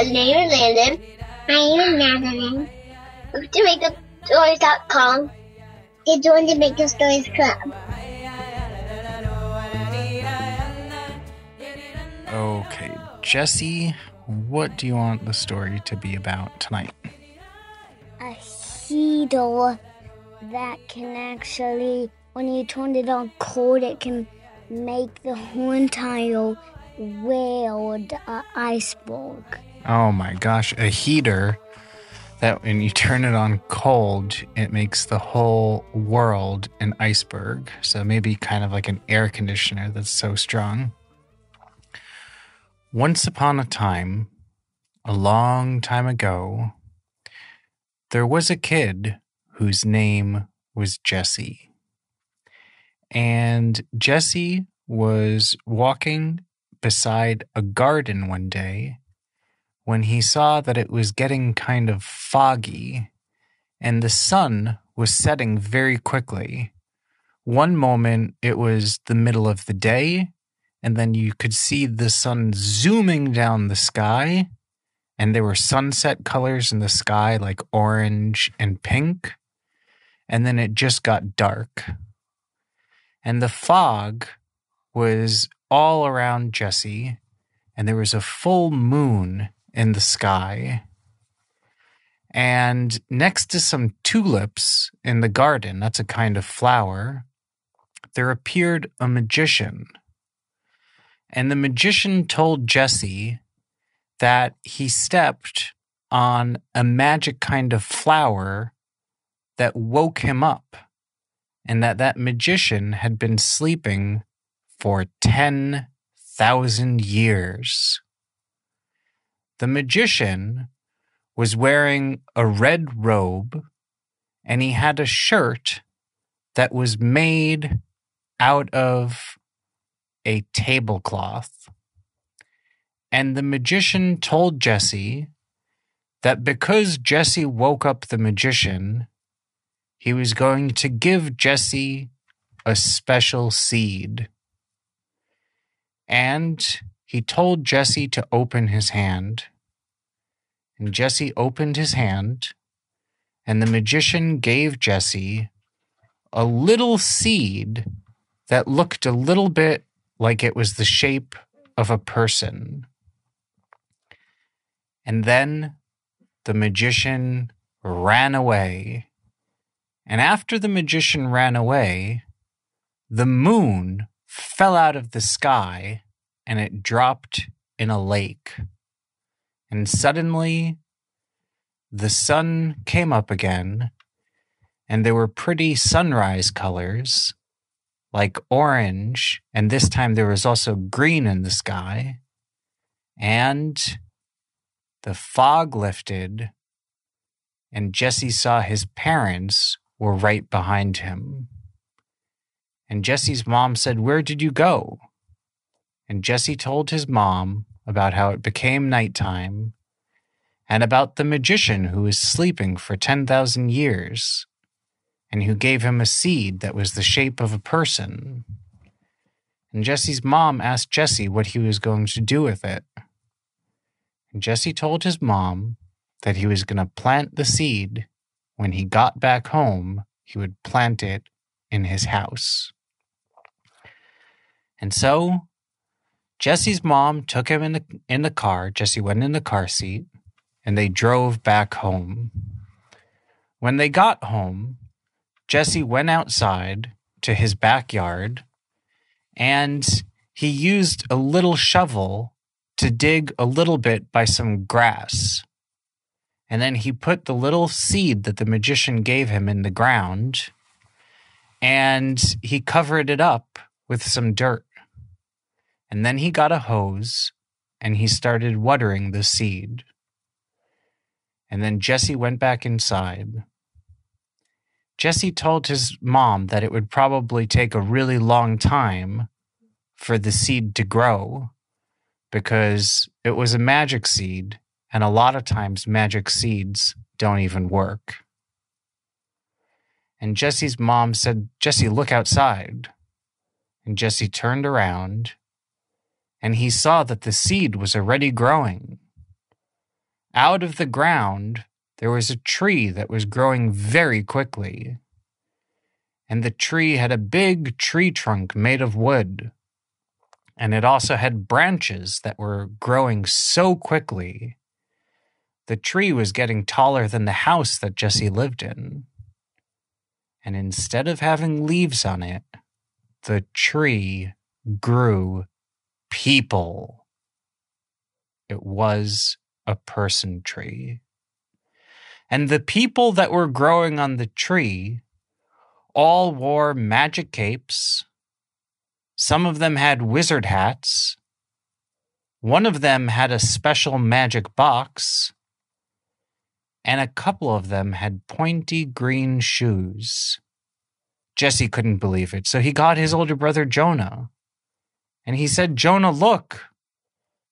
Is Landon. Name is Madeline. Welcome to MakeUpStories.com. And join the Make Up Stories Club. Okay, Jesse, what do you want the story to be about tonight? A heater that can actually, when you turn it on cold, it can make the whole entire world an iceberg. Oh my gosh, a heater that when you turn it on cold, it makes the whole world an iceberg. So maybe kind of like an air conditioner that's so strong. Once upon a time, a long time ago, there was a kid whose name was Jesse. And Jesse was walking beside a garden one day when he saw that it was getting kind of foggy and the sun was setting very quickly. One moment it was the middle of the day, and then you could see the sun zooming down the sky, and there were sunset colors in the sky like orange and pink, and then it just got dark. And the fog was all around Jesse, and there was a full moon in the sky. And next to some tulips in the garden, that's a kind of flower, there appeared a magician. And the magician told Jesse that he stepped on a magic kind of flower that woke him up, and that that magician had been sleeping for 10,000 years. The magician was wearing a red robe and he had a shirt that was made out of a tablecloth. And the magician told Jesse that because Jesse woke up the magician, he was going to give Jesse a special seed. And he told Jesse to open his hand. And Jesse opened his hand, and the magician gave Jesse a little seed that looked a little bit like it was the shape of a person. And then the magician ran away. And after the magician ran away, the moon fell out of the sky and it dropped in a lake. And suddenly, the sun came up again, and there were pretty sunrise colors like orange, and this time there was also green in the sky. And the fog lifted, and Jesse saw his parents were right behind him. And Jesse's mom said, Where did you go? And Jesse told his mom about how it became nighttime and about the magician who was sleeping for 10,000 years and who gave him a seed that was the shape of a person. And Jesse's mom asked Jesse what he was going to do with it. And Jesse told his mom that he was going to plant the seed. When he got back home, he would plant it in his house. And so Jesse's mom took him in the in the car. Jesse went in the car seat and they drove back home. When they got home, Jesse went outside to his backyard and he used a little shovel to dig a little bit by some grass. And then he put the little seed that the magician gave him in the ground and he covered it up with some dirt. And then he got a hose and he started watering the seed. And then Jesse went back inside. Jesse told his mom that it would probably take a really long time for the seed to grow because it was a magic seed, and a lot of times magic seeds don't even work. And Jesse's mom said, Jesse, look outside. And Jesse turned around and he saw that the seed was already growing. out of the ground, there was a tree that was growing very quickly. And the tree had a big tree trunk made of wood. And it also had branches that were growing so quickly. The tree was getting taller than the house that Jesse lived in. And instead of having leaves on it, the tree grew people. It was a person tree. And the people that were growing on the tree all wore magic capes. Some of them had wizard hats. One of them had a special magic box. And a couple of them had pointy green shoes. Jesse couldn't believe it, so he got his older brother Jonah. And he said, Jonah, look,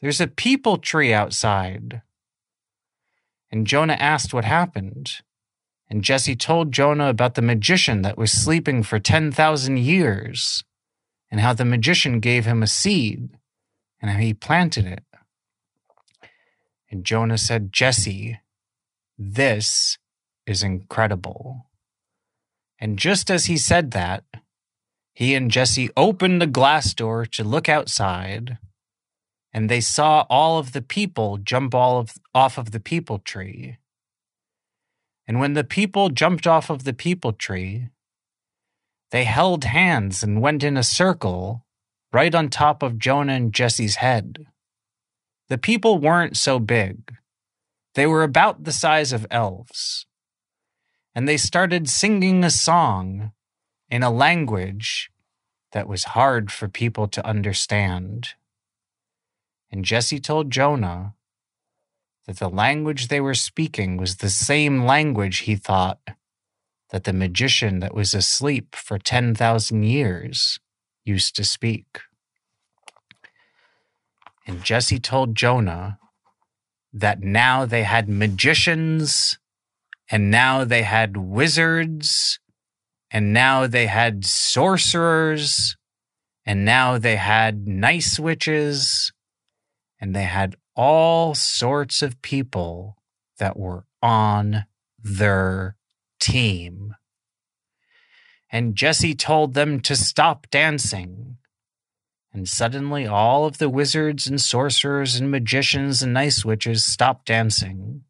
there's a people tree outside. And Jonah asked what happened. And Jesse told Jonah about the magician that was sleeping for 10,000 years, and how the magician gave him a seed, and how he planted it. And Jonah said, Jesse, this is incredible. And just as he said that, he and Jesse opened the glass door to look outside, and they saw all of the people jump all of, off of the people tree. And when the people jumped off of the people tree, they held hands and went in a circle right on top of Jonah and Jesse's head. The people weren't so big. They were about the size of elves. And they started singing a song in a language that was hard for people to understand. And Jesse told Jonah that the language they were speaking was the same language he thought that the magician that was asleep for 10,000 years used to speak. And Jesse told Jonah that now they had magicians, and now they had wizards, and now they had sorcerers, and now they had nice witches, and they had all sorts of people that were on their team. And Jesse told them to stop dancing and suddenly all of the wizards and sorcerers and magicians and nice witches stopped dancing.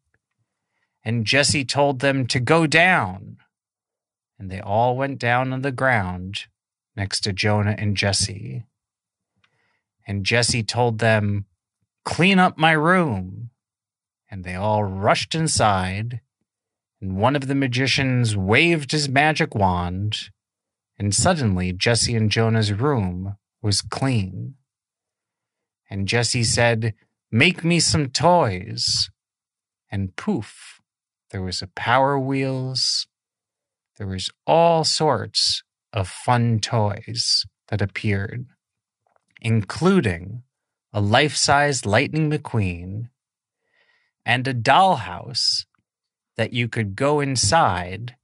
And Jesse told them to go down. And they all went down on the ground next to Jonah and Jesse. And Jesse told them, Clean up my room. And they all rushed inside. And one of the magicians waved his magic wand. And suddenly Jesse and Jonah's room was clean. And Jesse said, Make me some toys. And poof, there was a power wheels. There was all sorts of fun toys that appeared, including a life size Lightning McQueen and a dollhouse that you could go inside.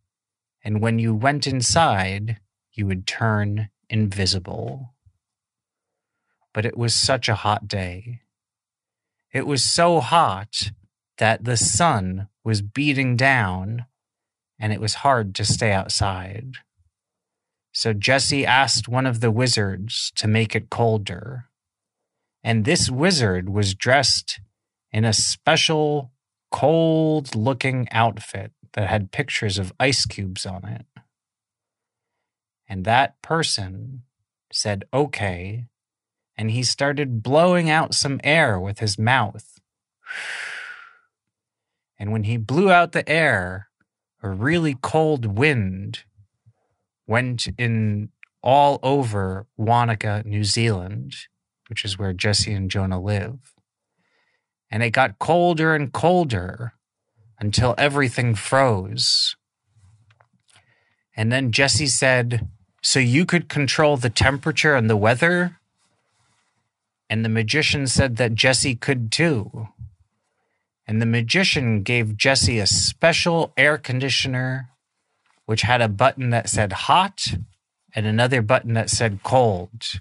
And when you went inside, you would turn invisible but it was such a hot day. It was so hot that the sun was beating down and it was hard to stay outside. So Jesse asked one of the wizards to make it colder. And this wizard was dressed in a special cold looking outfit that had pictures of ice cubes on it. And that person said, okay, and he started blowing out some air with his mouth. And when he blew out the air, a really cold wind went in all over Wanaka, New Zealand, which is where Jesse and Jonah live. And it got colder and colder until everything froze. And then Jesse said, So you could control the temperature and the weather? And the magician said that Jesse could too. And the magician gave Jesse a special air conditioner, which had a button that said hot and another button that said cold.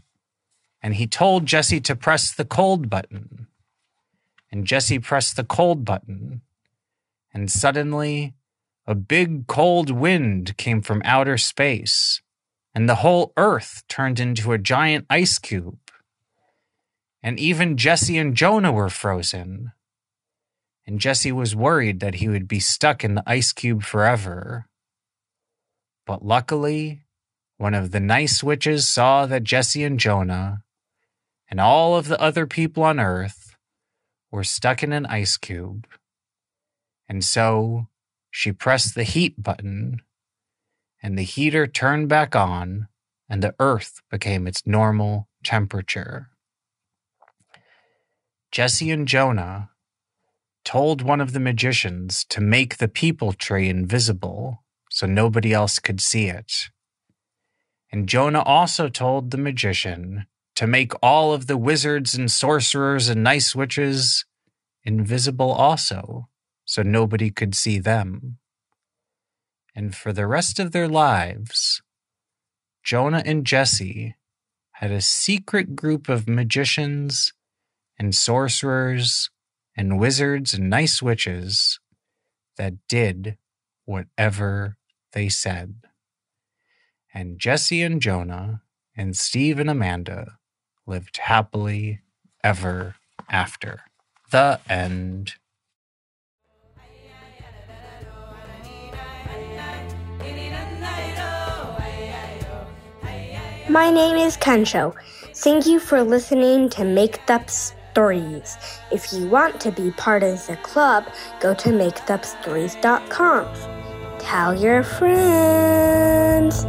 And he told Jesse to press the cold button. and Jesse pressed the cold button. And suddenly, a big cold wind came from outer space, and the whole Earth turned into a giant ice cube. And even Jesse and Jonah were frozen. And Jesse was worried that he would be stuck in the ice cube forever. But luckily, one of the nice witches saw that Jesse and Jonah and all of the other people on Earth were stuck in an ice cube. And so she pressed the heat button, and the heater turned back on, and the Earth became its normal temperature. Jesse and Jonah told one of the magicians to make the people tree invisible so nobody else could see it. And Jonah also told the magician to make all of the wizards and sorcerers and nice witches invisible also, so nobody could see them. And for the rest of their lives, Jonah and Jesse had a secret group of magicians and sorcerers and wizards and nice witches that did whatever they said. And Jesse and Jonah and Steve and Amanda lived happily ever after. The end. My name is Kensho. Thank you for listening to Make Up Stories. If you want to be part of the club, go to makeupstories.com. Tell your friends.